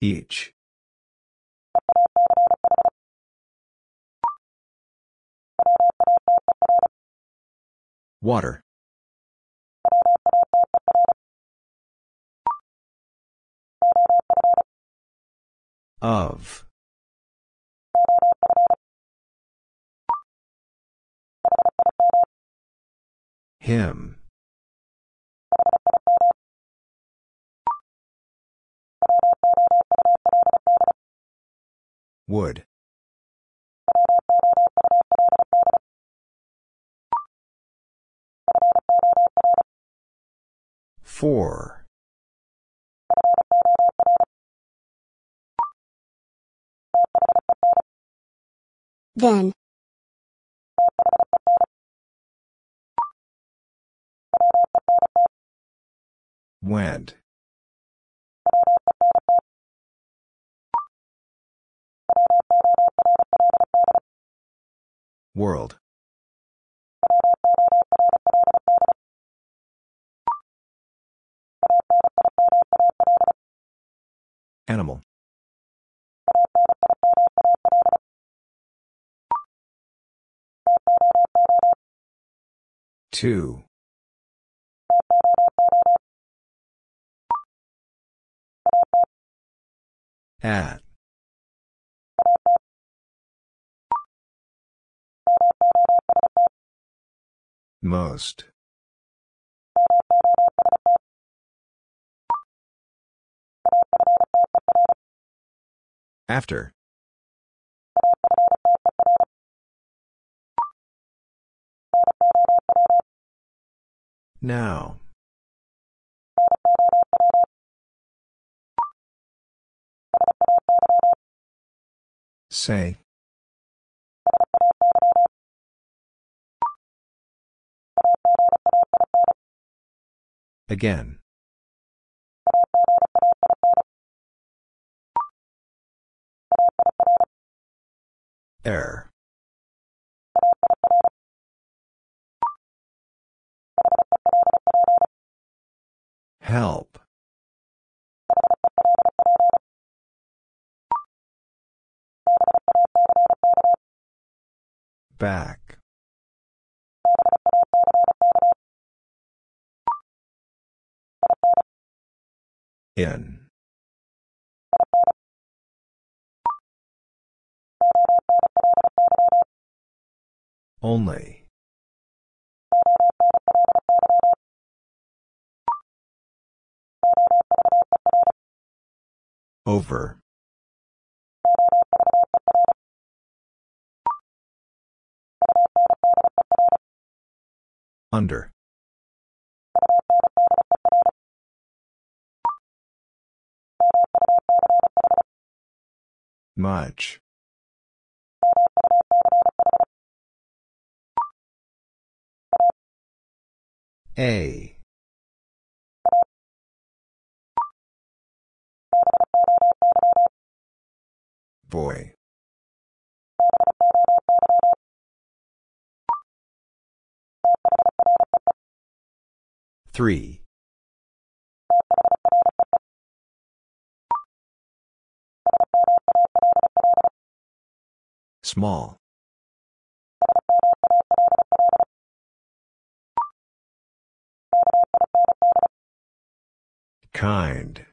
Each. Water. Of. Him. Would. Four. Then. Went. World. Animal. Two. At. Most. After. Now. Say. Again. Error. Help. Back. In. Only. Over. Under. Much. A. Boy. Three. Small. Kind.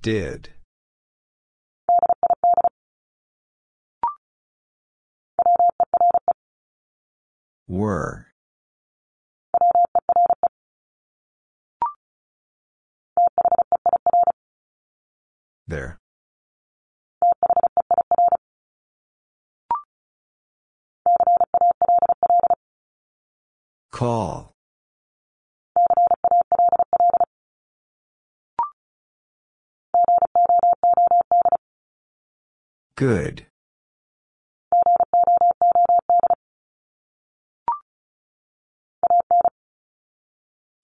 Did. Were. There. Call. Good.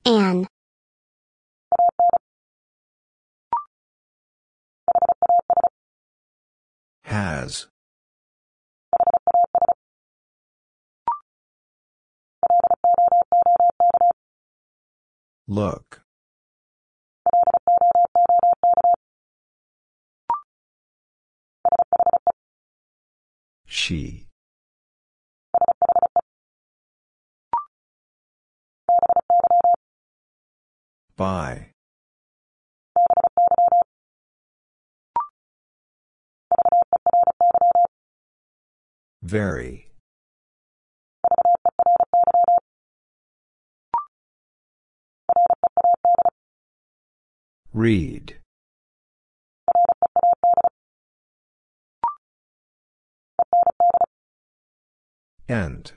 An. Has. Look. She. By. Very. Read. End.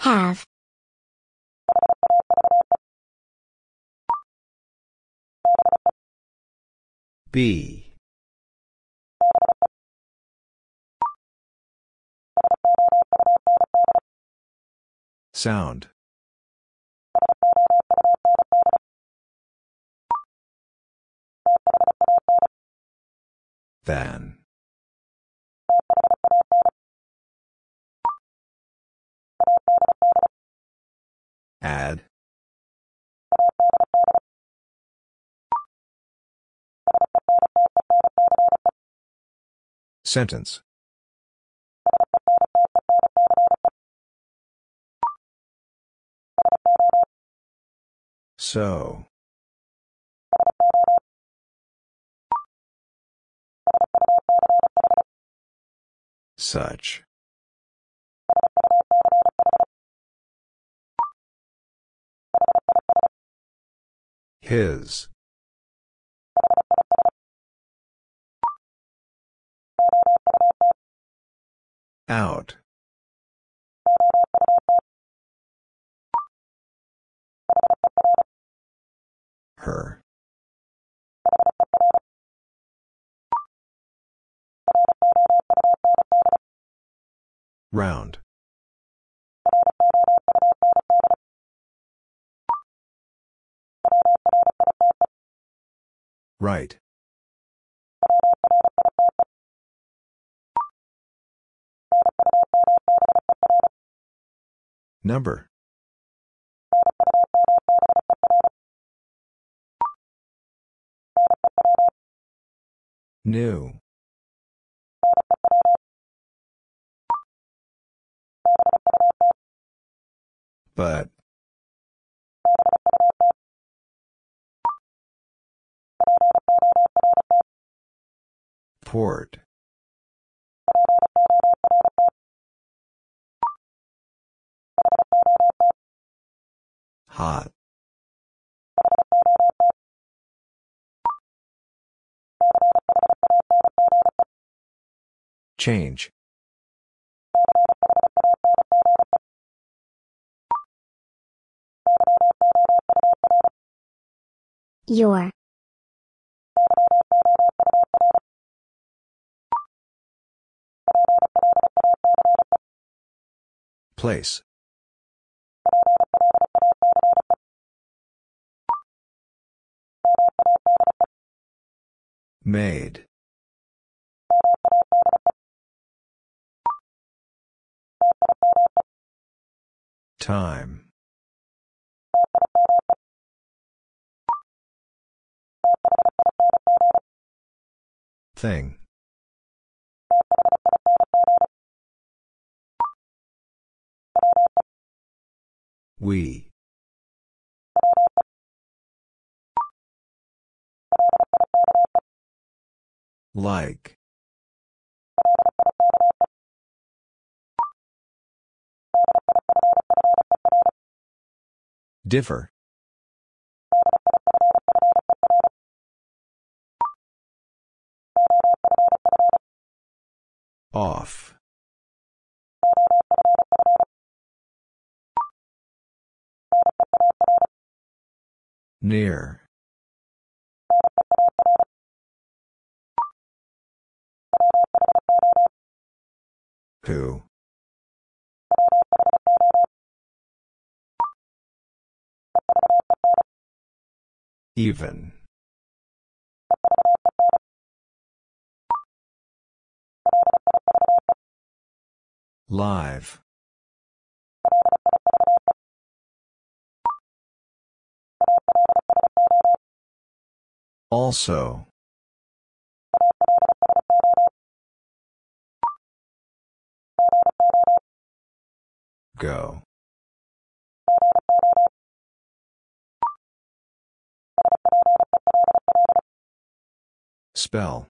Have. Be. Sound. Than. Add. Sentence. So. Such. His. Out. Her. Round. Right. Number. New. But. Port. Hot. Change. Your. Place. Made. Time. Thing. We. Like. Differ. Off. Near. Who? Even. Live. Also. Go. Spell.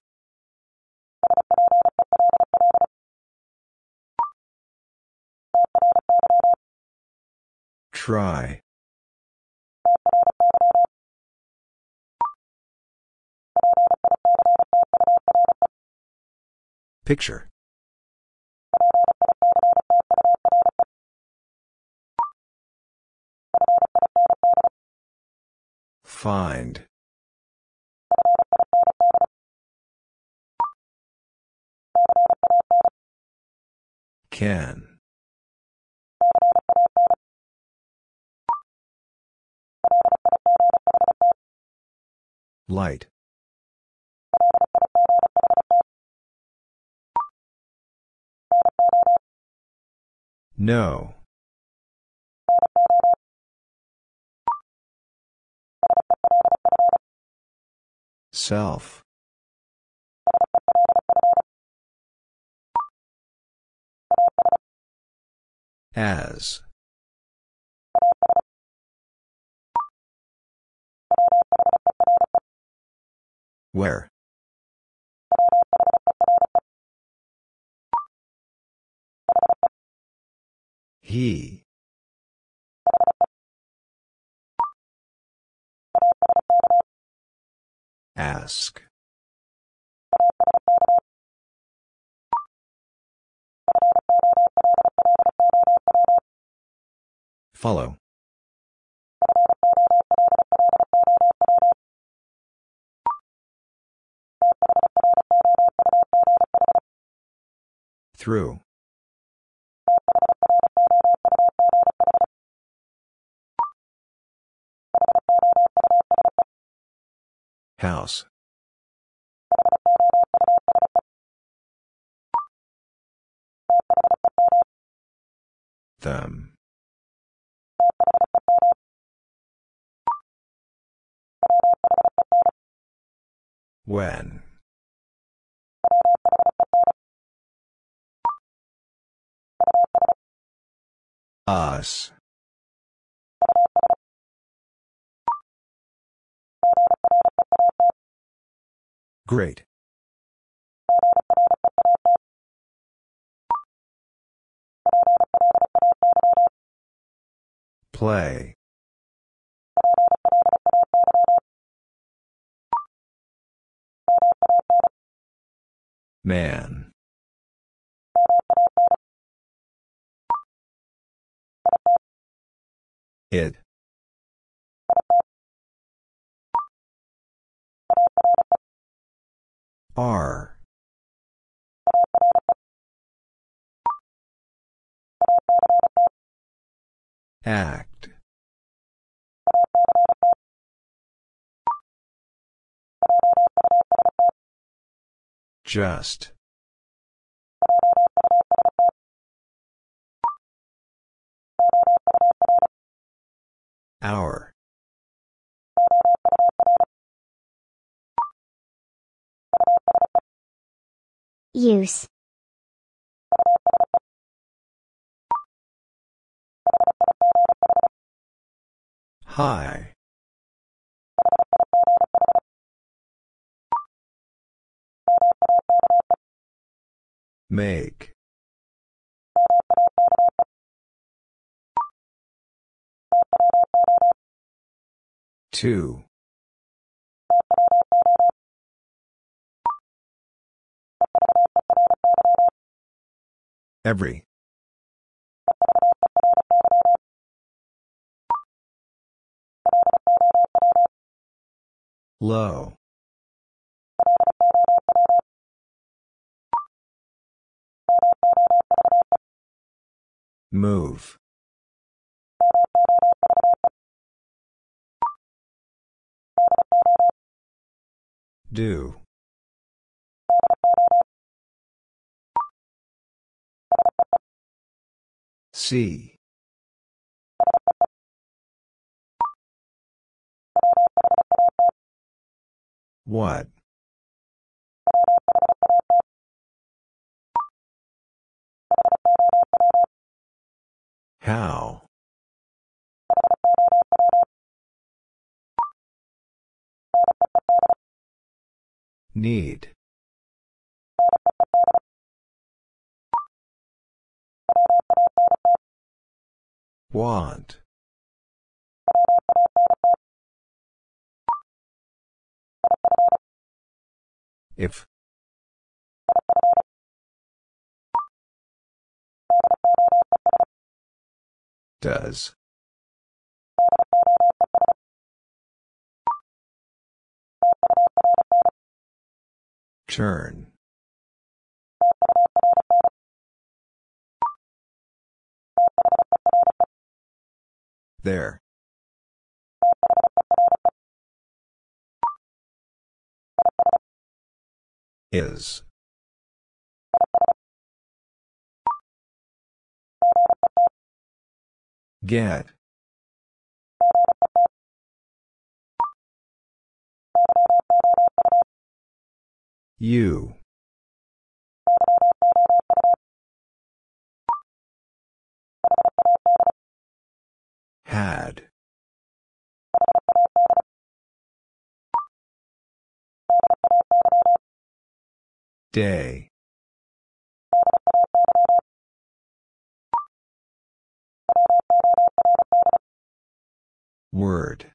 Try. Picture. Find. Can. Light. No. Self. As. Where? He. Ask. Follow. Through. House. Them. When. Us. Great. Play. Man. It. R. Act. Just. Hour. Use. High. Make. Two. Every. Low. Move. Do. See. What? How? Need. Want. If. Does. Turn. There. Is. Get. You. Had. Day. Word.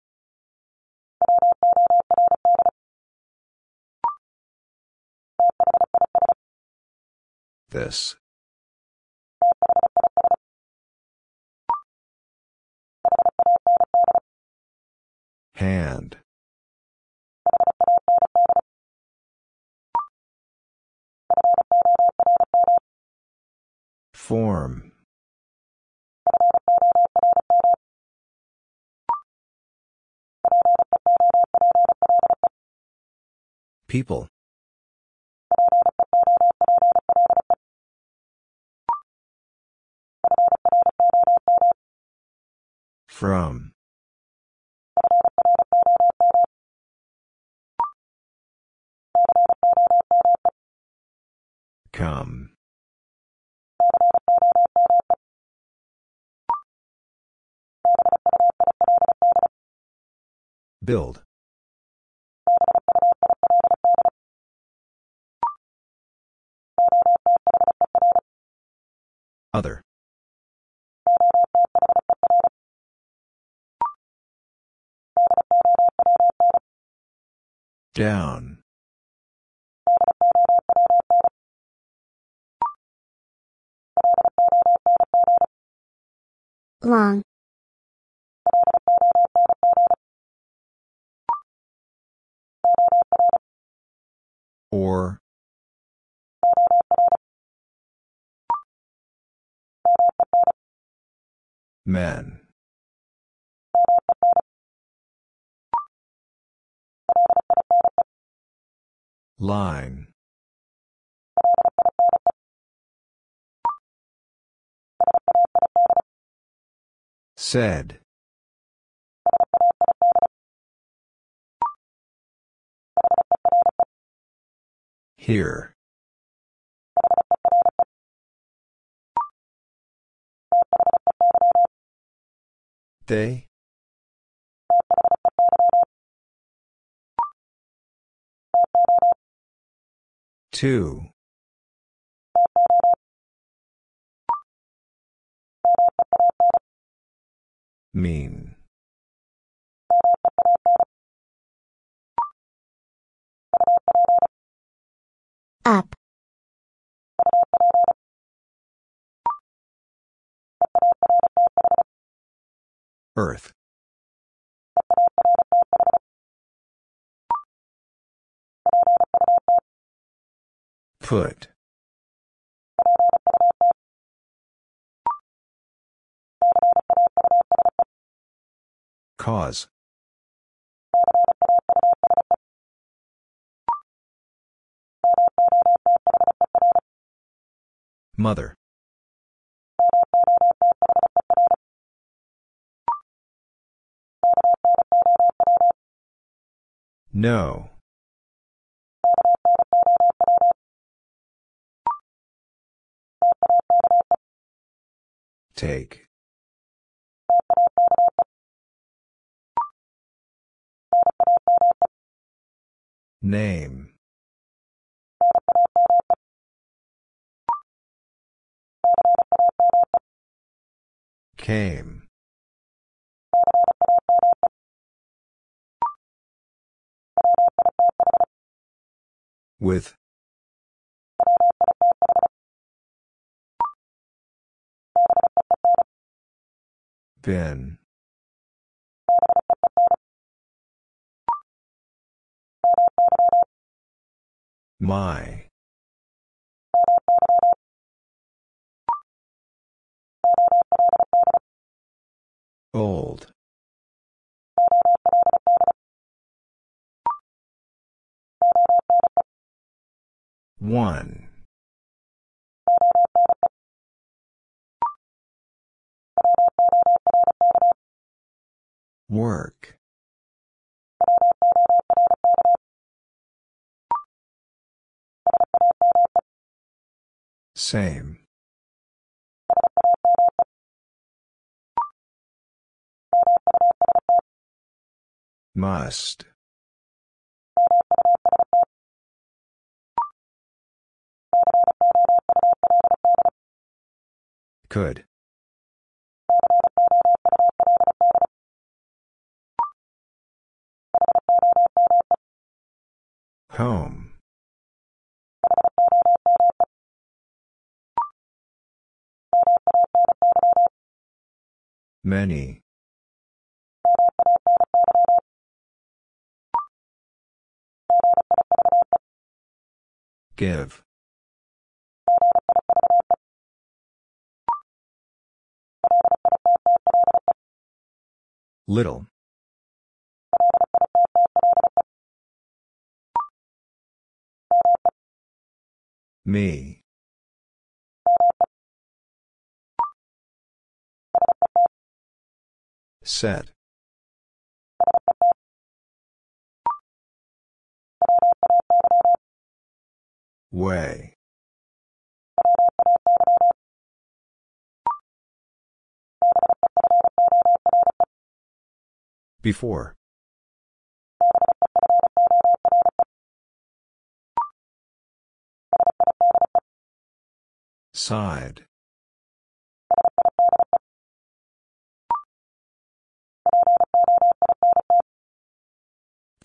This. Hand. Form. People. From. Come. Build. Other. Down. Long. Or. Men. Line. Said. Here. They? Two. Mean. Up. Earth. Put. Cause. Mother. No. Take. Name. Came. With. Been. My. Old. One. Work. Same. Must. Could. Home. Many. Give. Little. Me. Set. Way. Before. Side.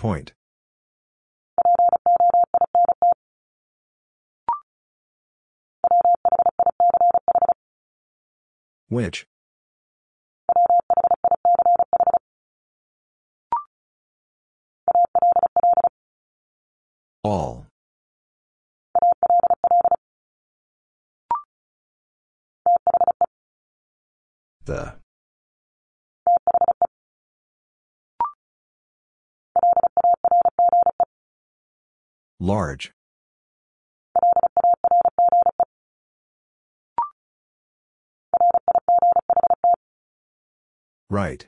Point. Which? All. The. Large. Right.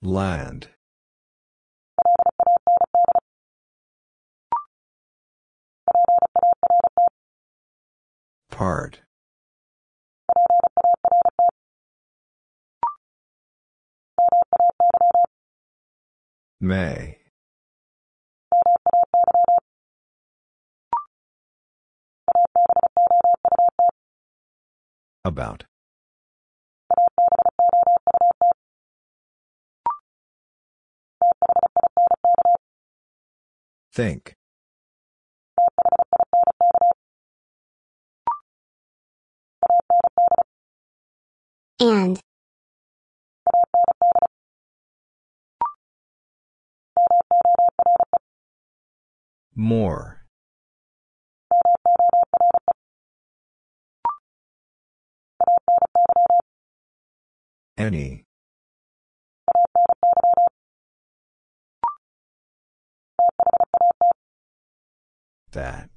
Land. Part. May. About. Think. And. More. Any. That.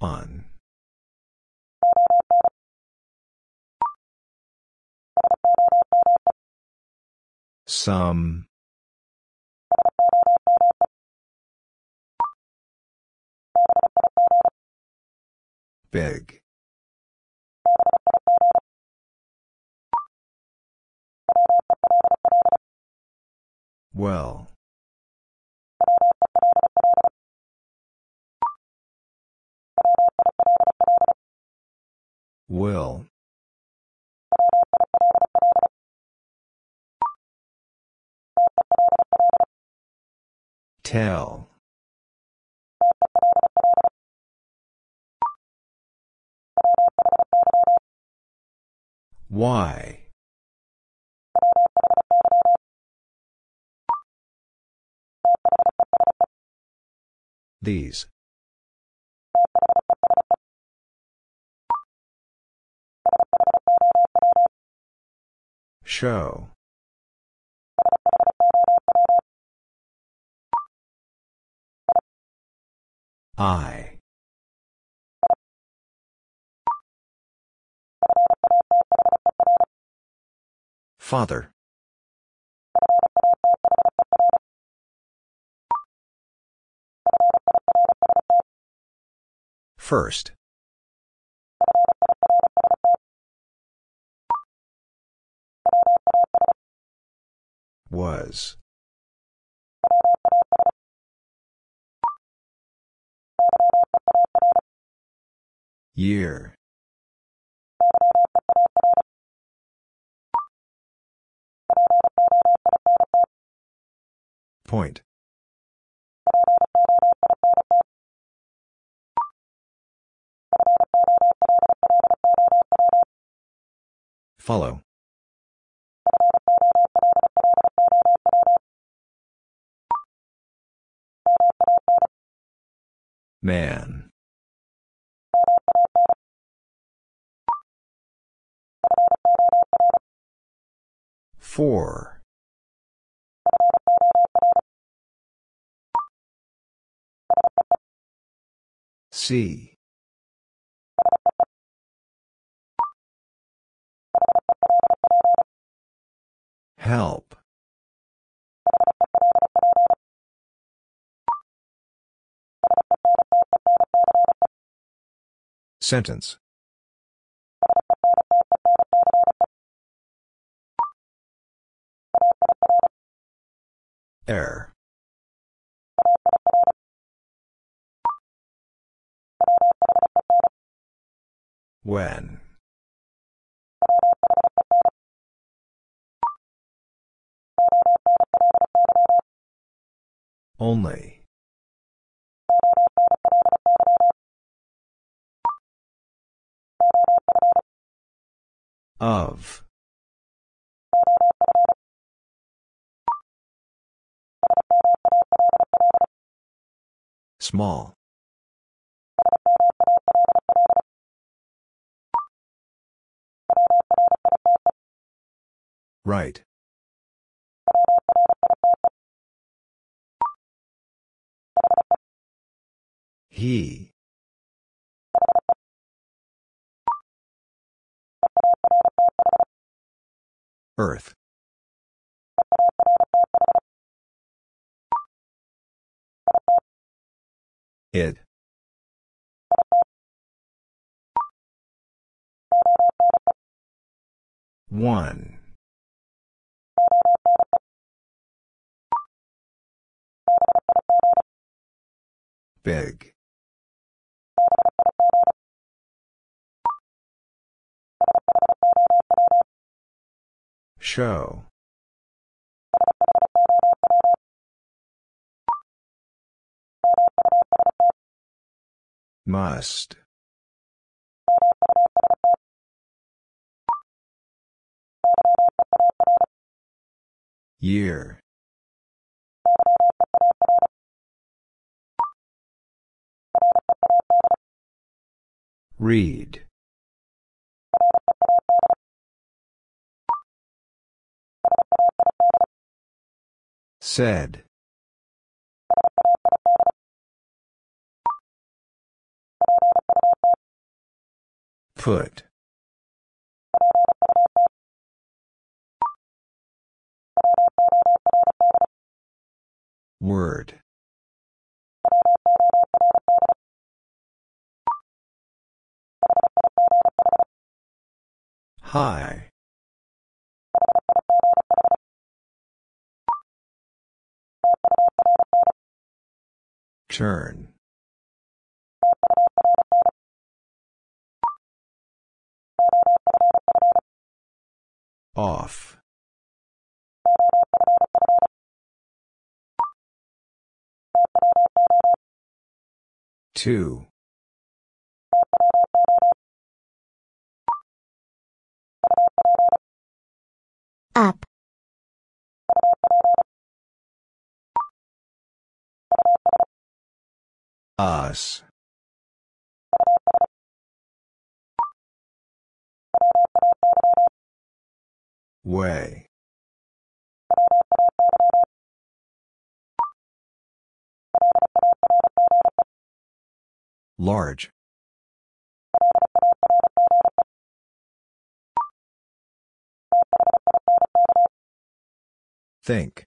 On. Some. Big. Well. Will. Tell. Why? These. Show. I. Father. First. Was. Year. Point. Follow. Man. Four. See. Help. Sentence. Error. When. Only. Of. Small. Right. He. Earth. It. One. Big. Show. Must. Year. Read. Said. Put. Word. High. Turn. Off. Two. Up. Us. Way. Large. Think.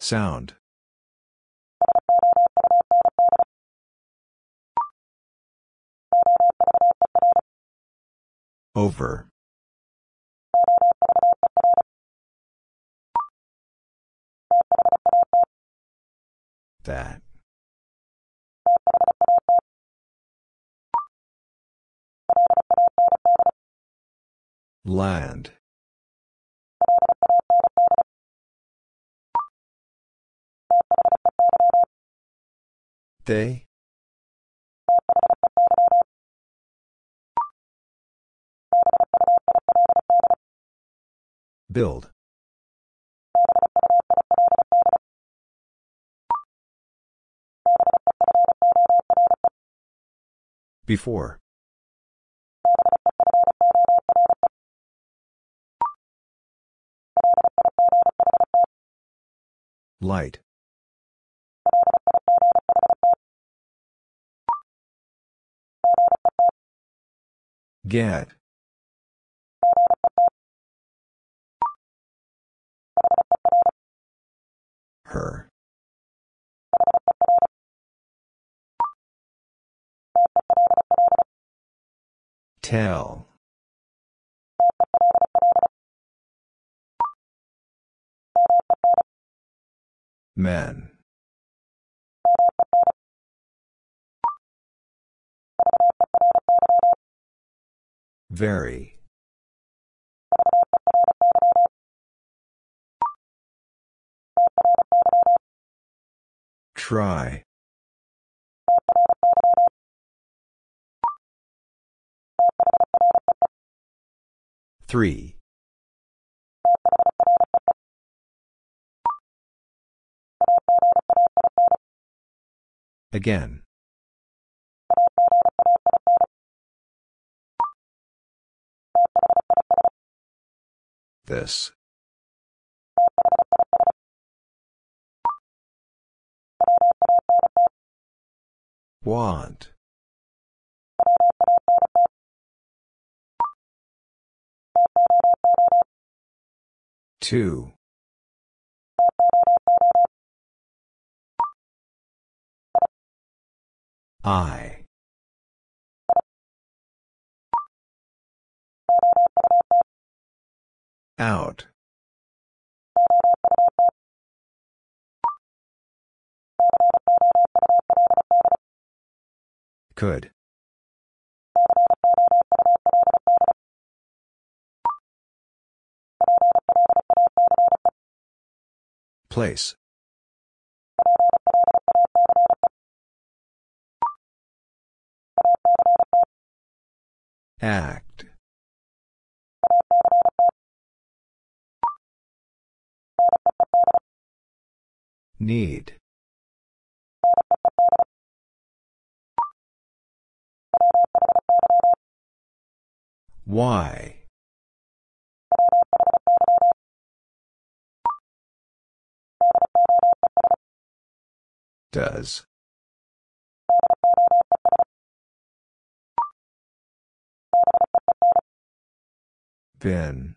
Sound. Over. That. Land. They? Build. Before. Light. Get. Her. Tell. Men. Very. Try. Three. Again. This. Want. Two. I. Out. Could. Place. Act. Need. Why? Does. Been.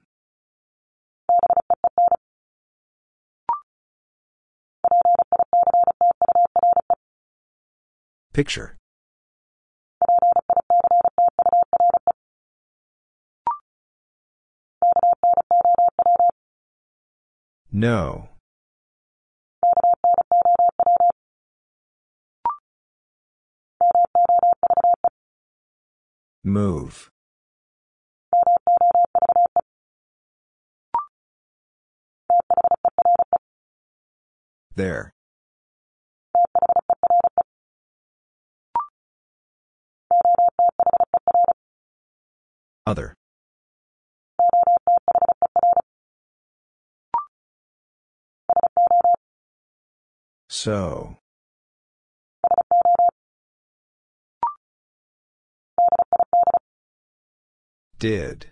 Picture. No. Move. There. Other. So. Did.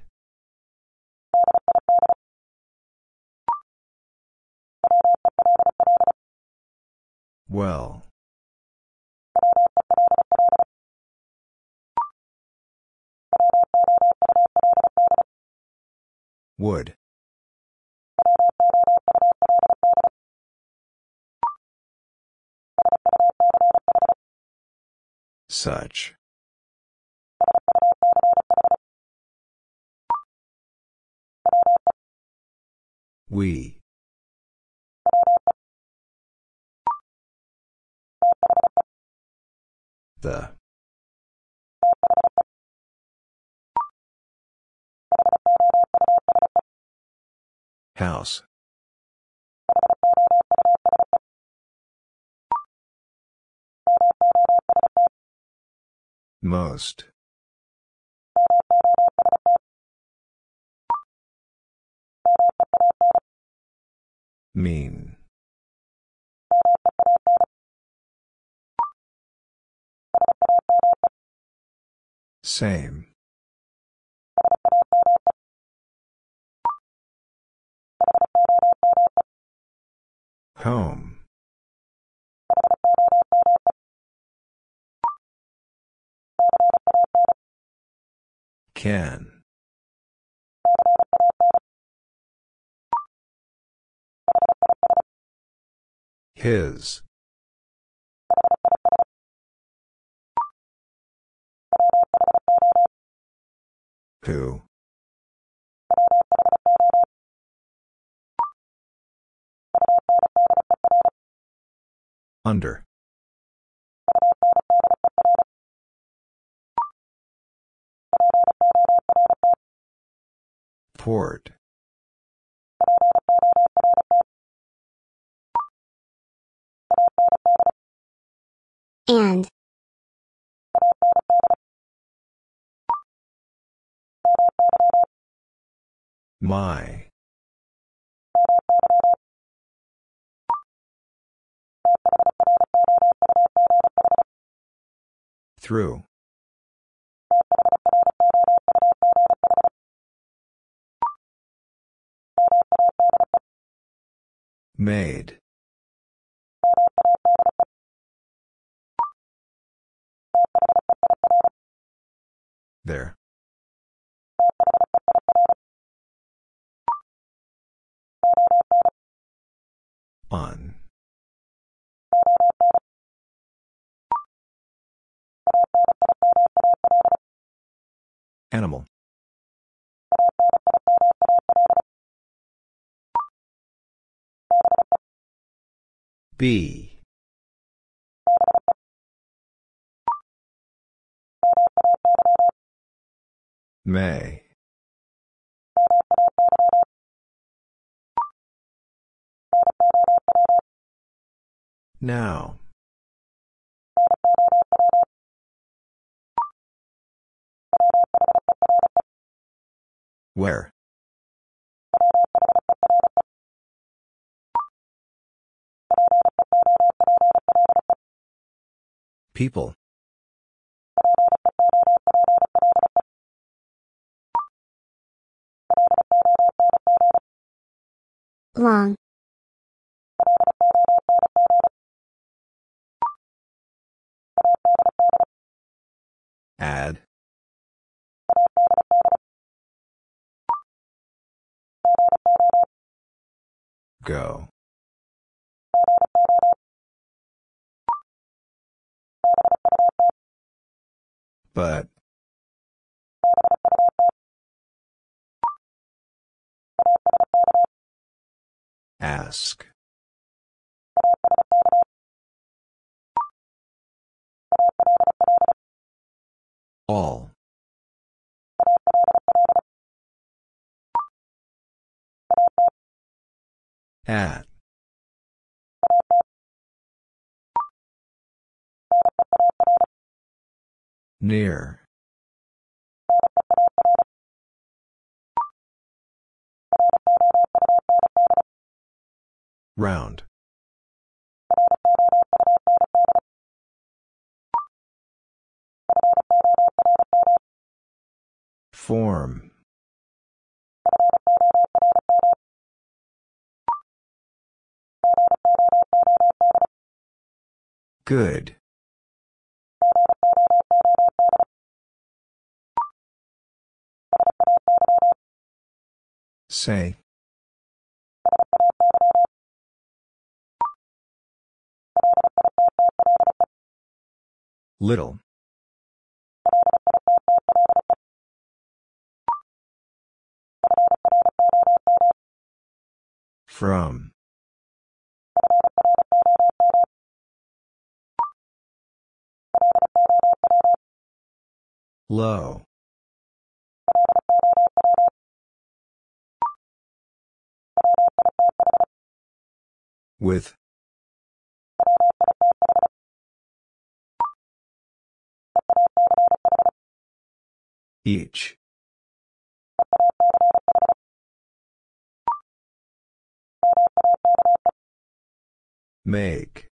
Well. Would. Such. We. The. House. Most. Mean. Same. Home. Can. His. Who? Under. Port. And. My. Through. Made. There. On. Animal. Be. May. Now. Where? People. Long. Add. Go. But. Ask. All. At. Near. Round. Form. Good. Say. Little. From. Low. With. Each. Make.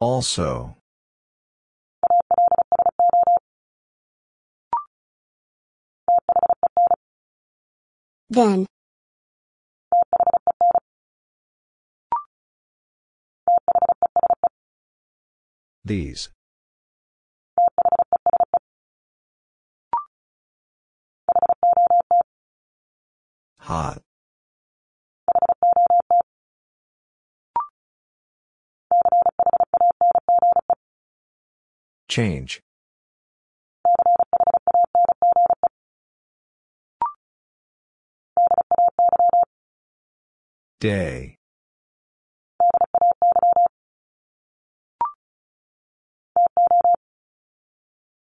Also. Then. These. Hot. Change. Day.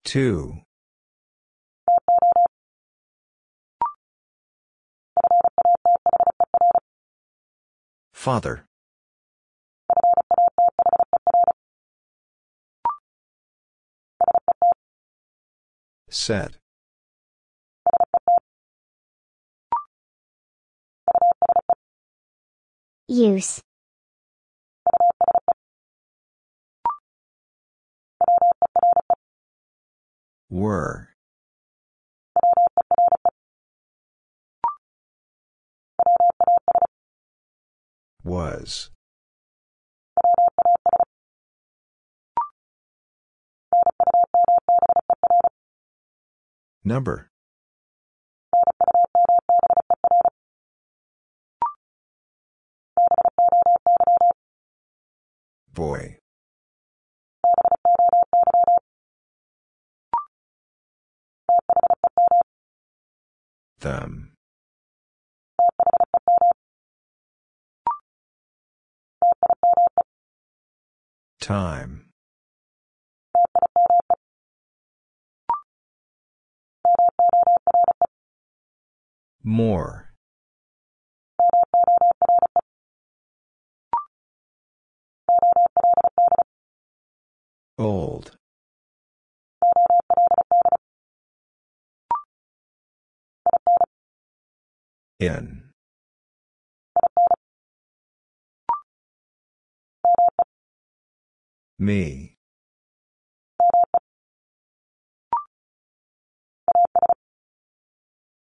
Two. Father. Set. Use. Were. Was. Number. Boy. Them. Time. More. Old. In. Me.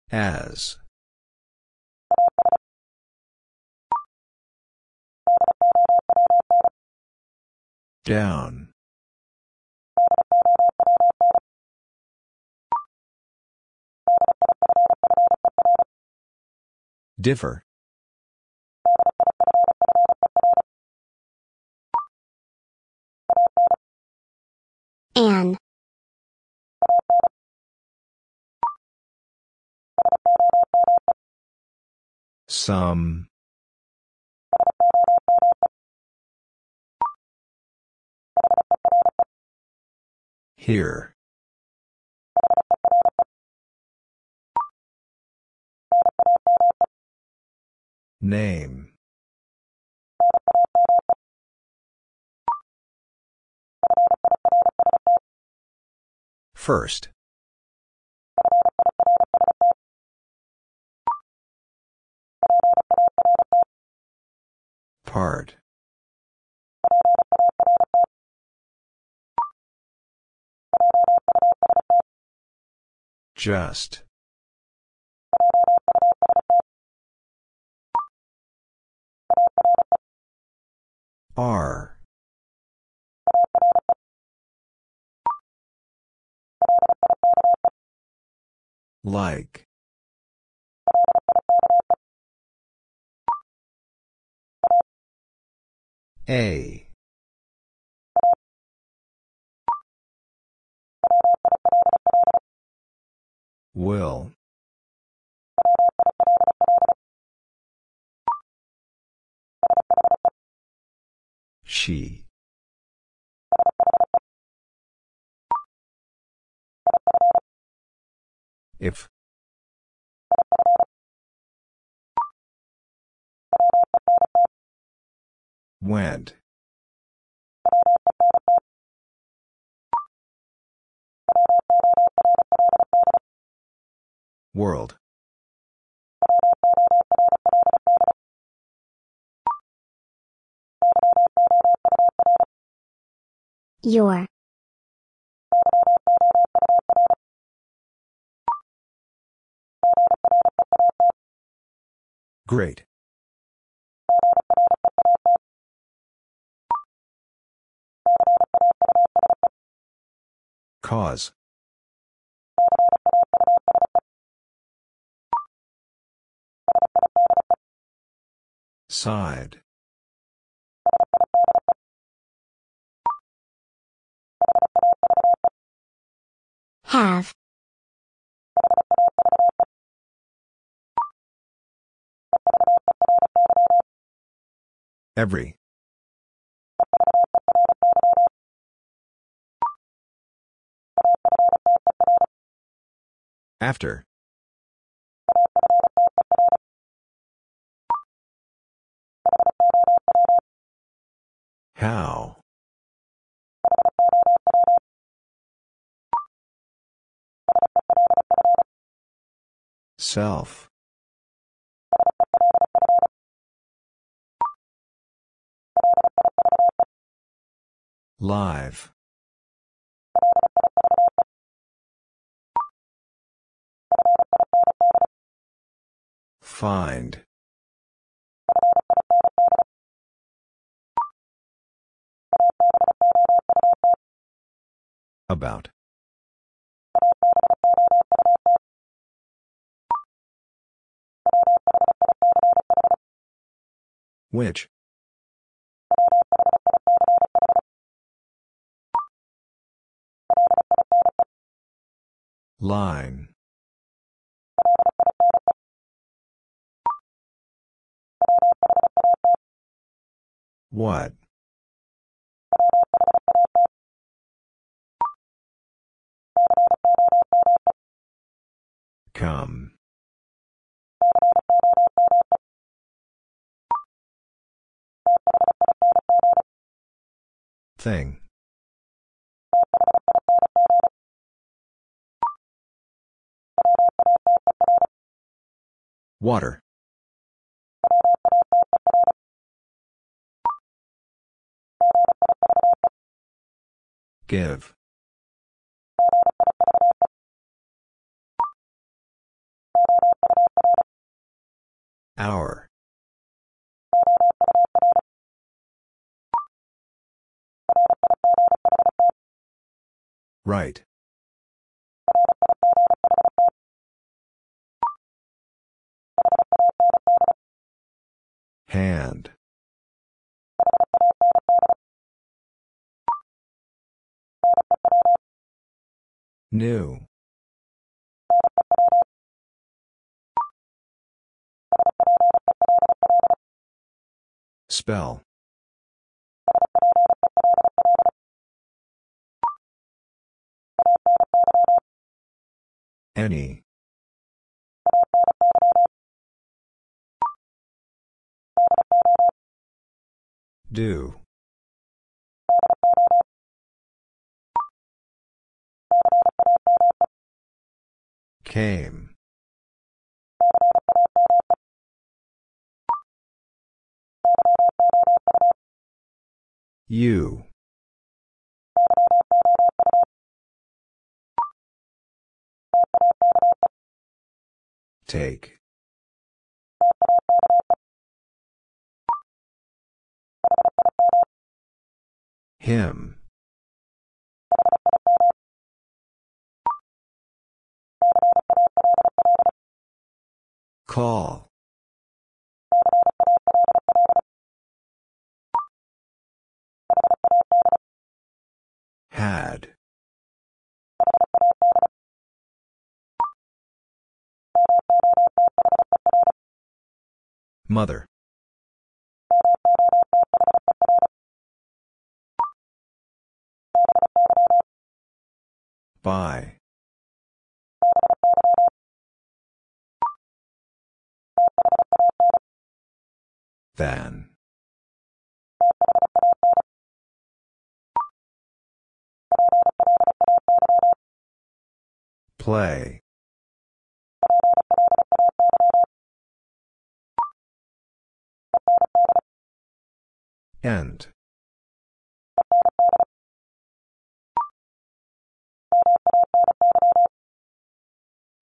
As. Down. Differ. An. Some. Here. Name. First. Part. Just. Are. Like. A. Will. She. If. Went. World. Your. Great. Cause. Side. Have. Every. After. How? Self. Live. Find. About. Which? Line. What? Come. Thing. Water. Give. Hour. Right. Hand. New. Spell. Any. Do. Came. You. Take. Him. Call. Had. Mother. By. Than. Play. End.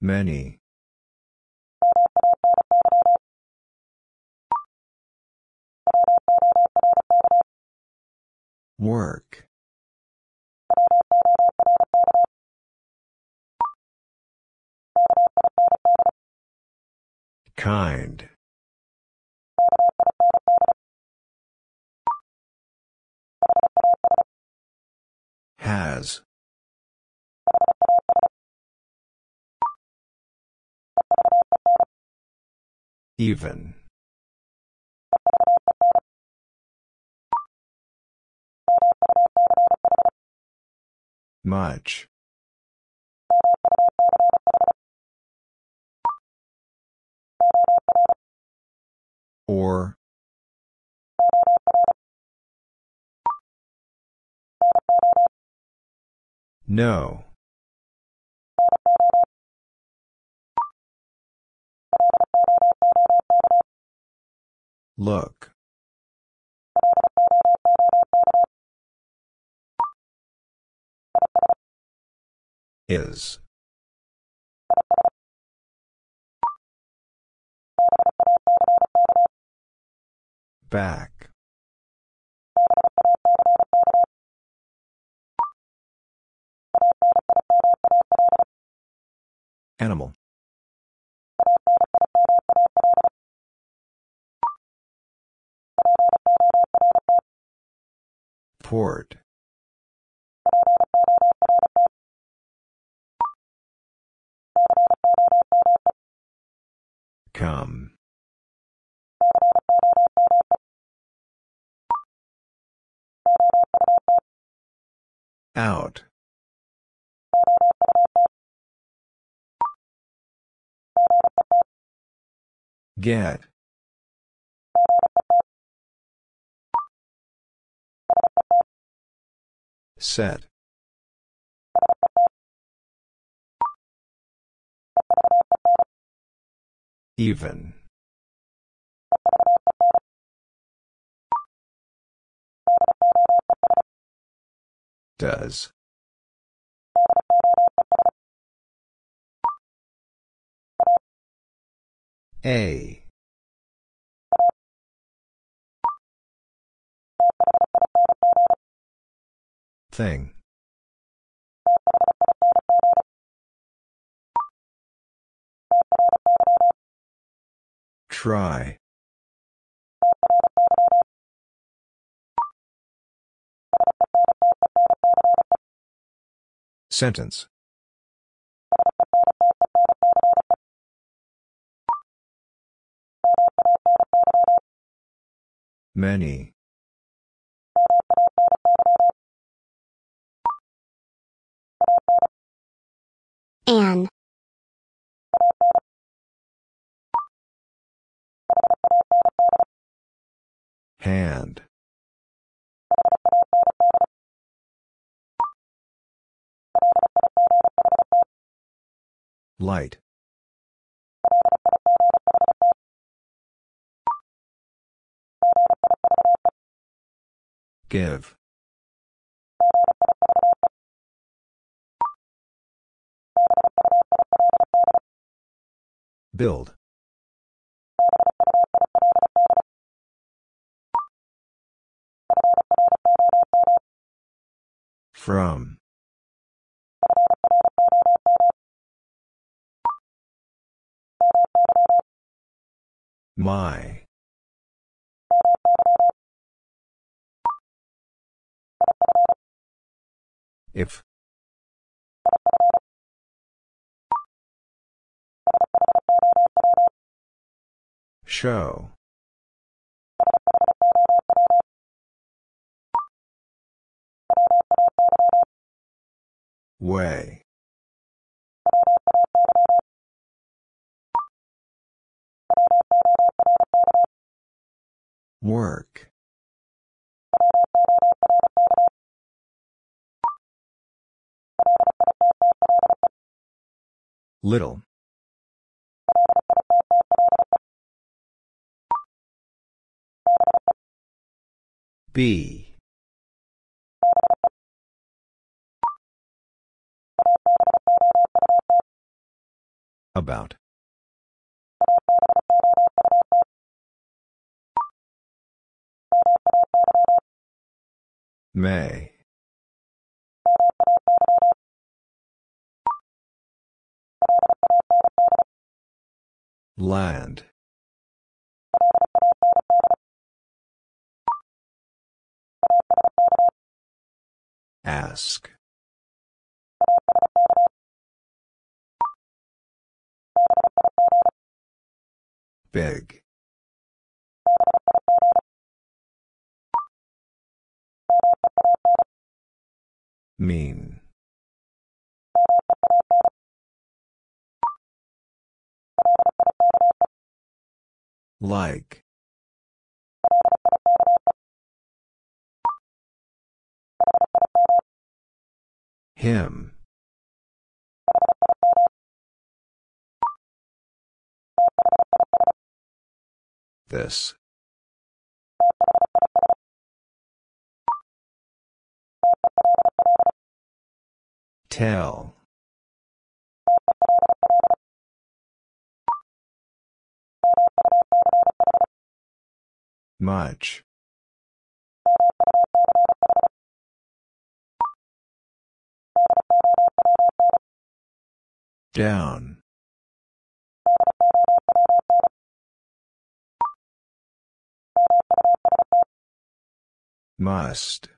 Many. Work. Kind. Has. Even. Much. Or. No. Look. Is. Back. Animal. Port. Come. Out. Get. Set. Even. Does. A. Thing. Try. Sentence. Many. An. Hand. Light. Give. Build. From. My. If. Show. Way. Work. Little. Be. About. May. Land. Ask. Big. Mean. Like. Him. This. Tell. Much. Down. Must.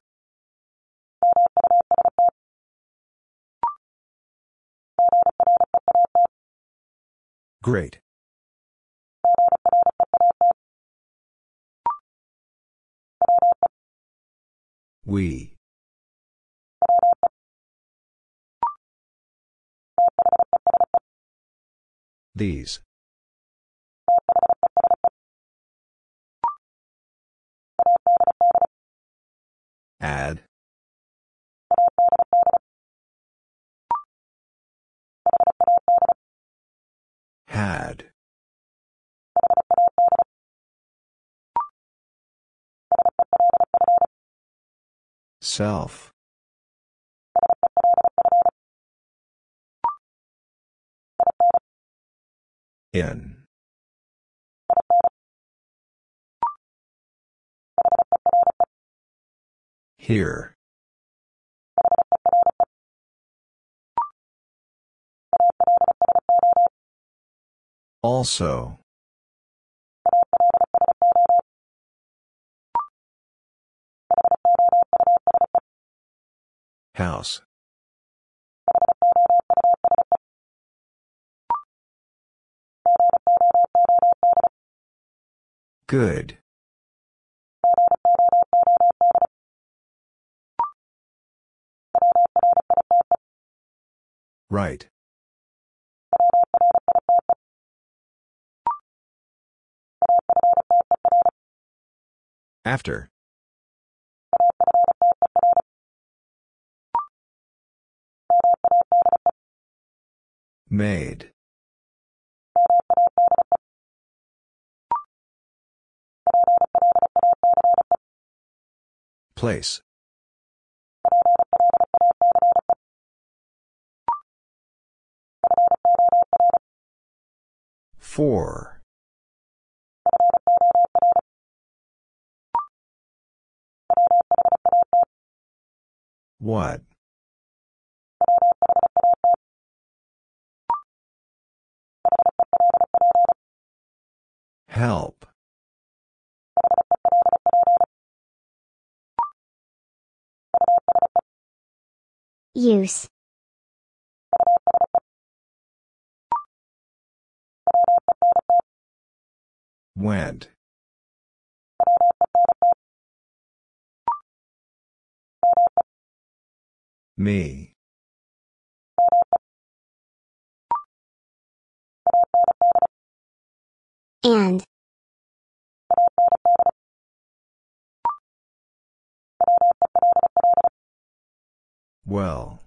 Great. We. These. Add. Had. Self. In. Here. Also. House. Good. Right. After. Made. Place. Four. What? Help. Use. Went. Me. And. Well.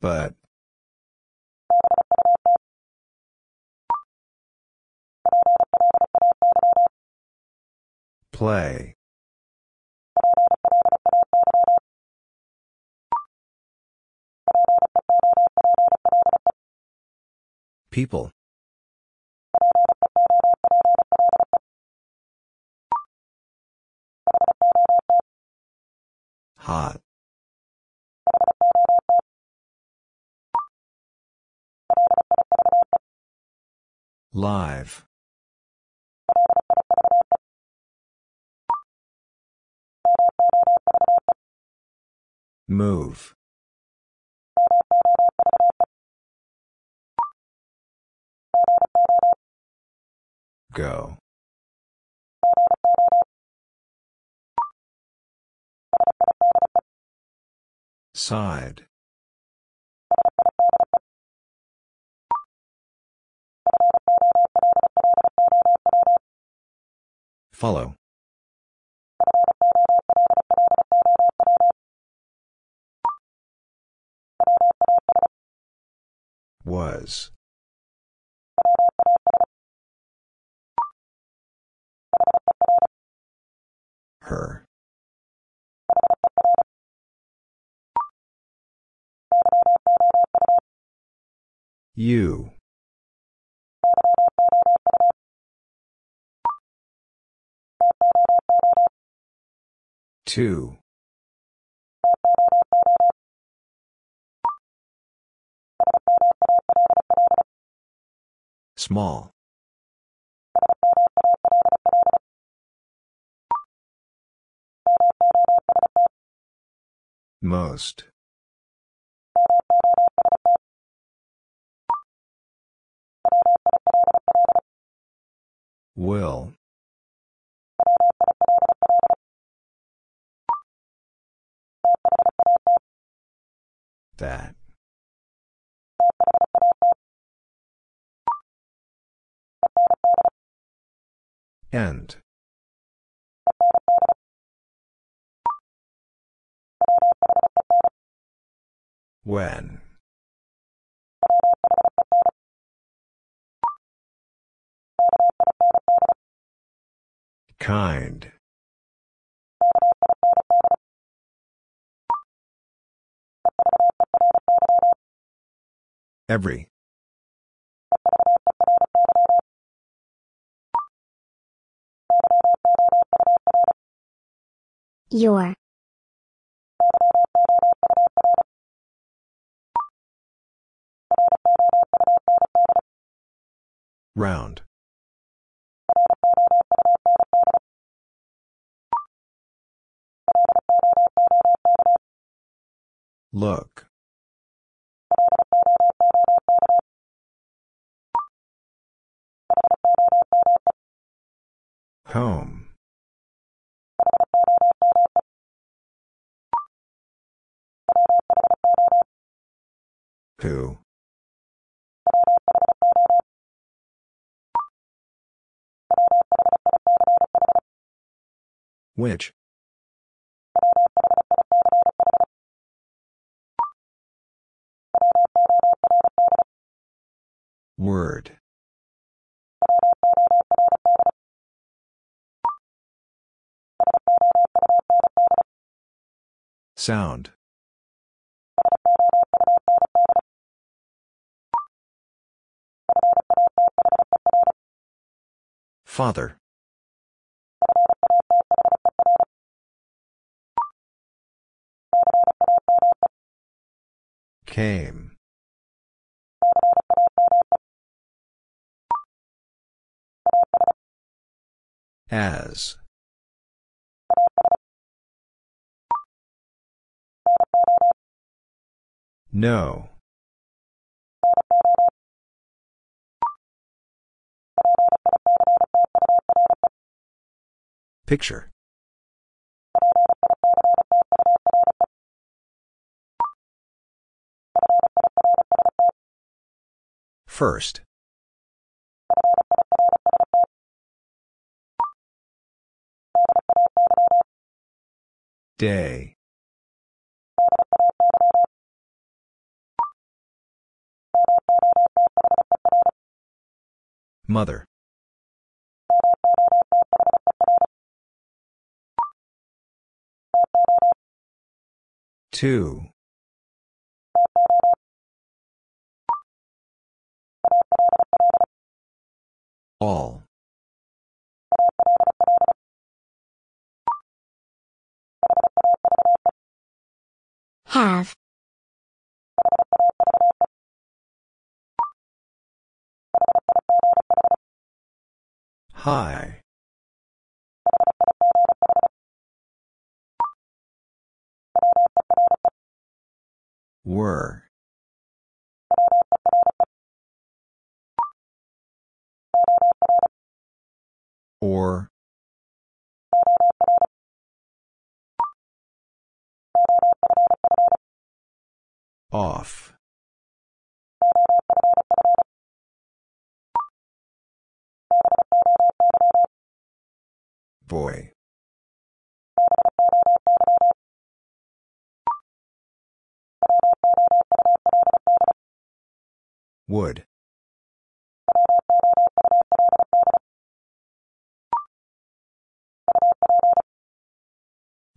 But. Play. People. Hot. Live. Move. Go. Side. Follow. Was. Her. You. Two. Small. Most. Will. That. End. When. Kind. Every. Your. Round. Look. Home. Who? Which? Word. Sound. Father. Came. As. No. Picture. First. Day. Mother. Two. All. Have. High. Were. Or. Off. Boy. Would.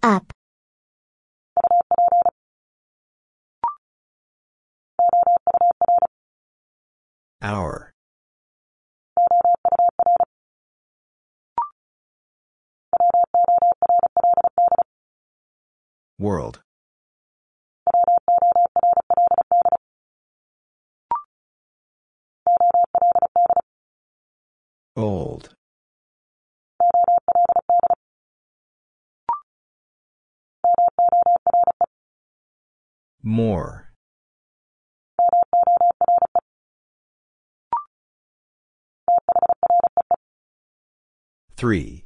Up. Hour. World. Old. More. Three.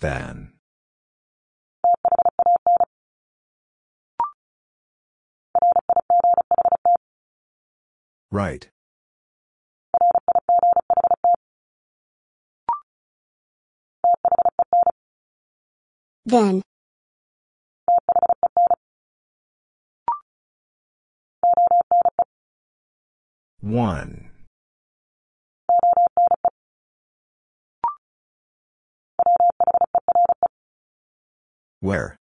Than. Right. Then. One. Where?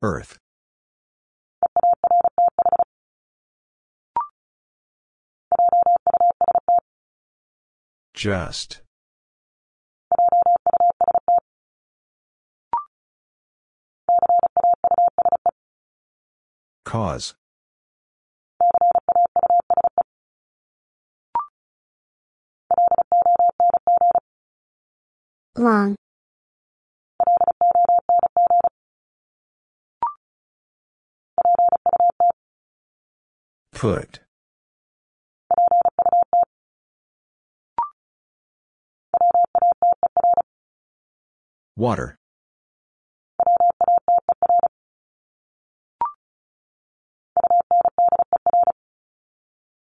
Earth. Just. Cause. Long. Put. Water.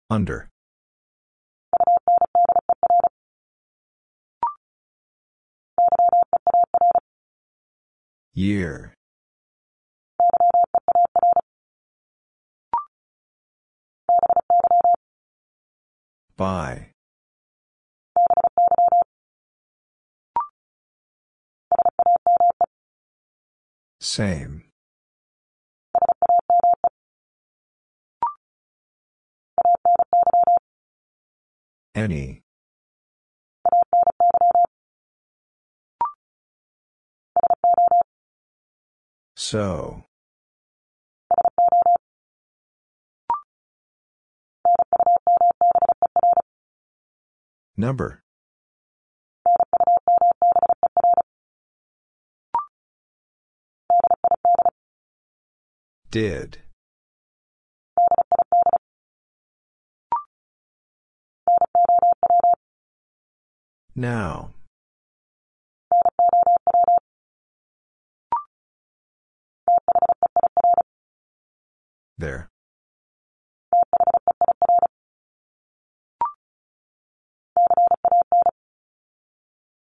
Under. Year. By. Same. Any. So. Number. Did. Now. There.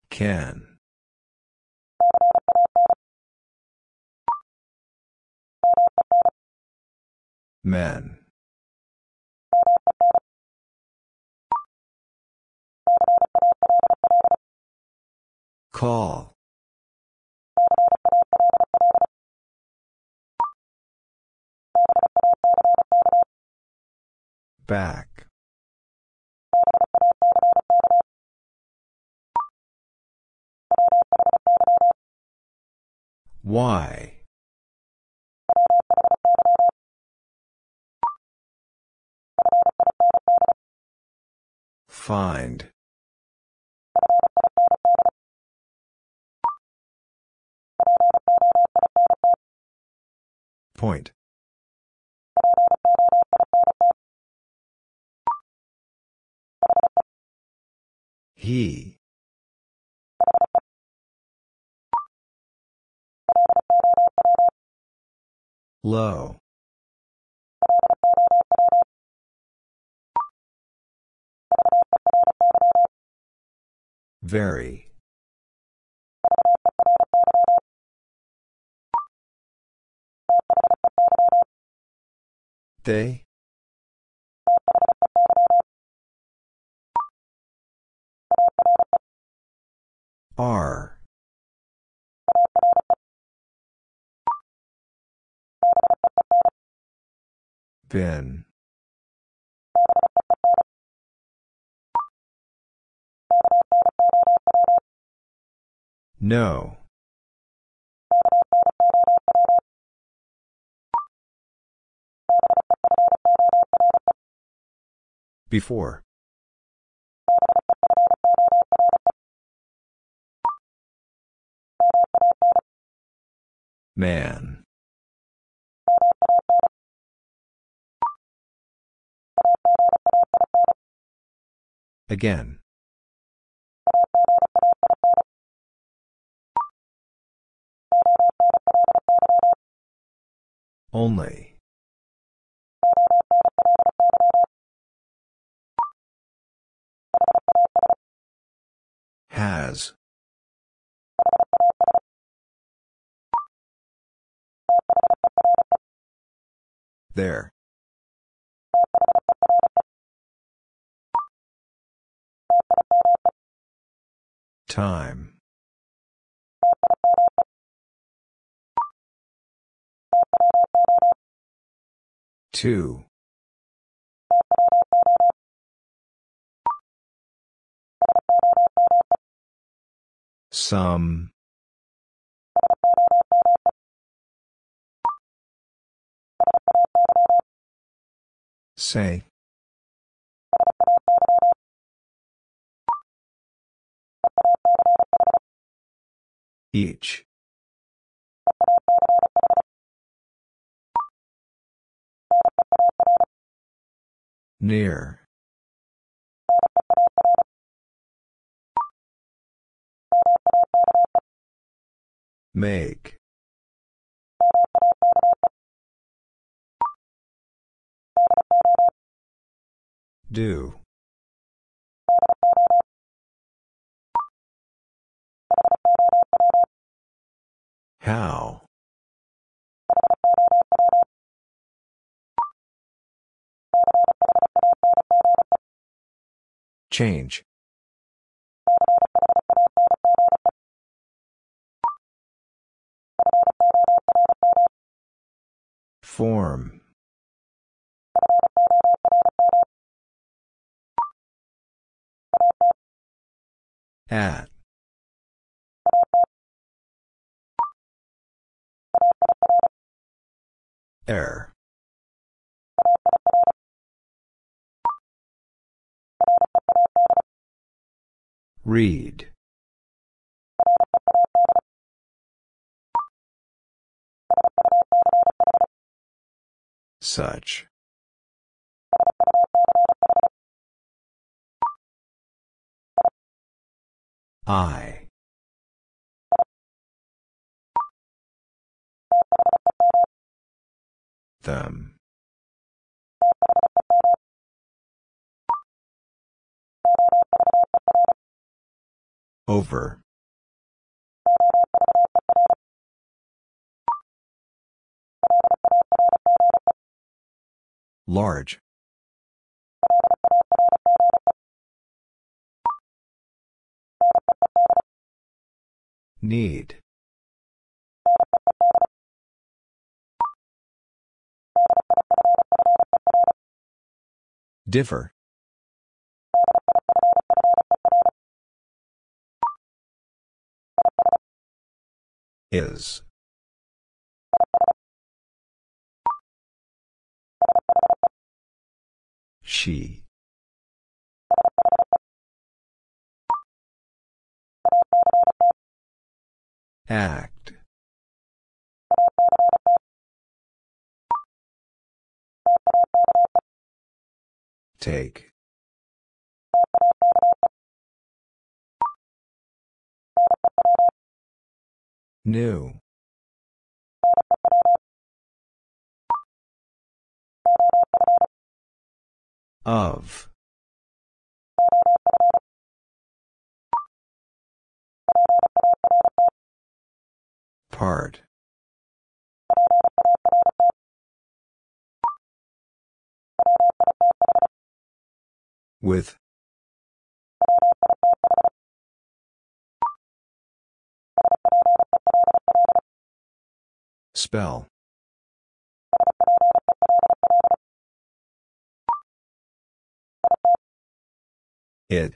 Can. Men. Call. Back. Why? Find. Point. He. Low. Very. They? Are. Been. No. Before. Man. Again. Only. Has. There. Time. Two. Some. Say. Each. Near. Make. Do. How? Change. Form. At. Air. Read. Such. I. Them. Over. Large. Need. Differ. Is. She. Act. Take. New. Of. Part. With. Spell. It.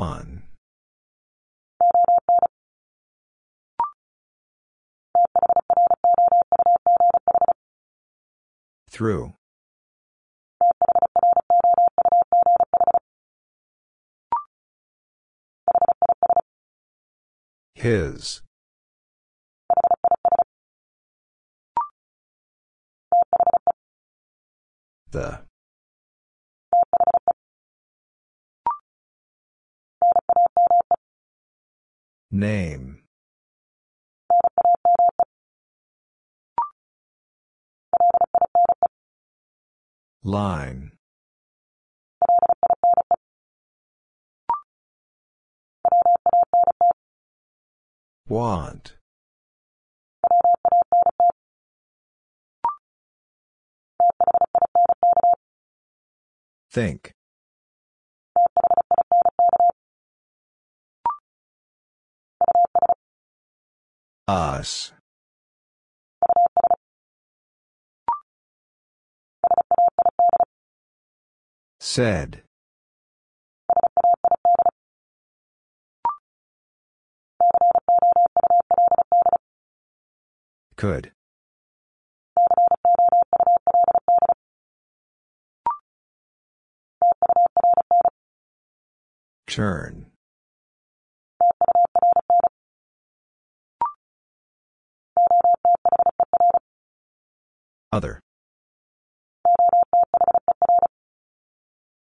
On. Through. His. The. Name. Line. Want. Think. Us. Said. Could. Turn. Other.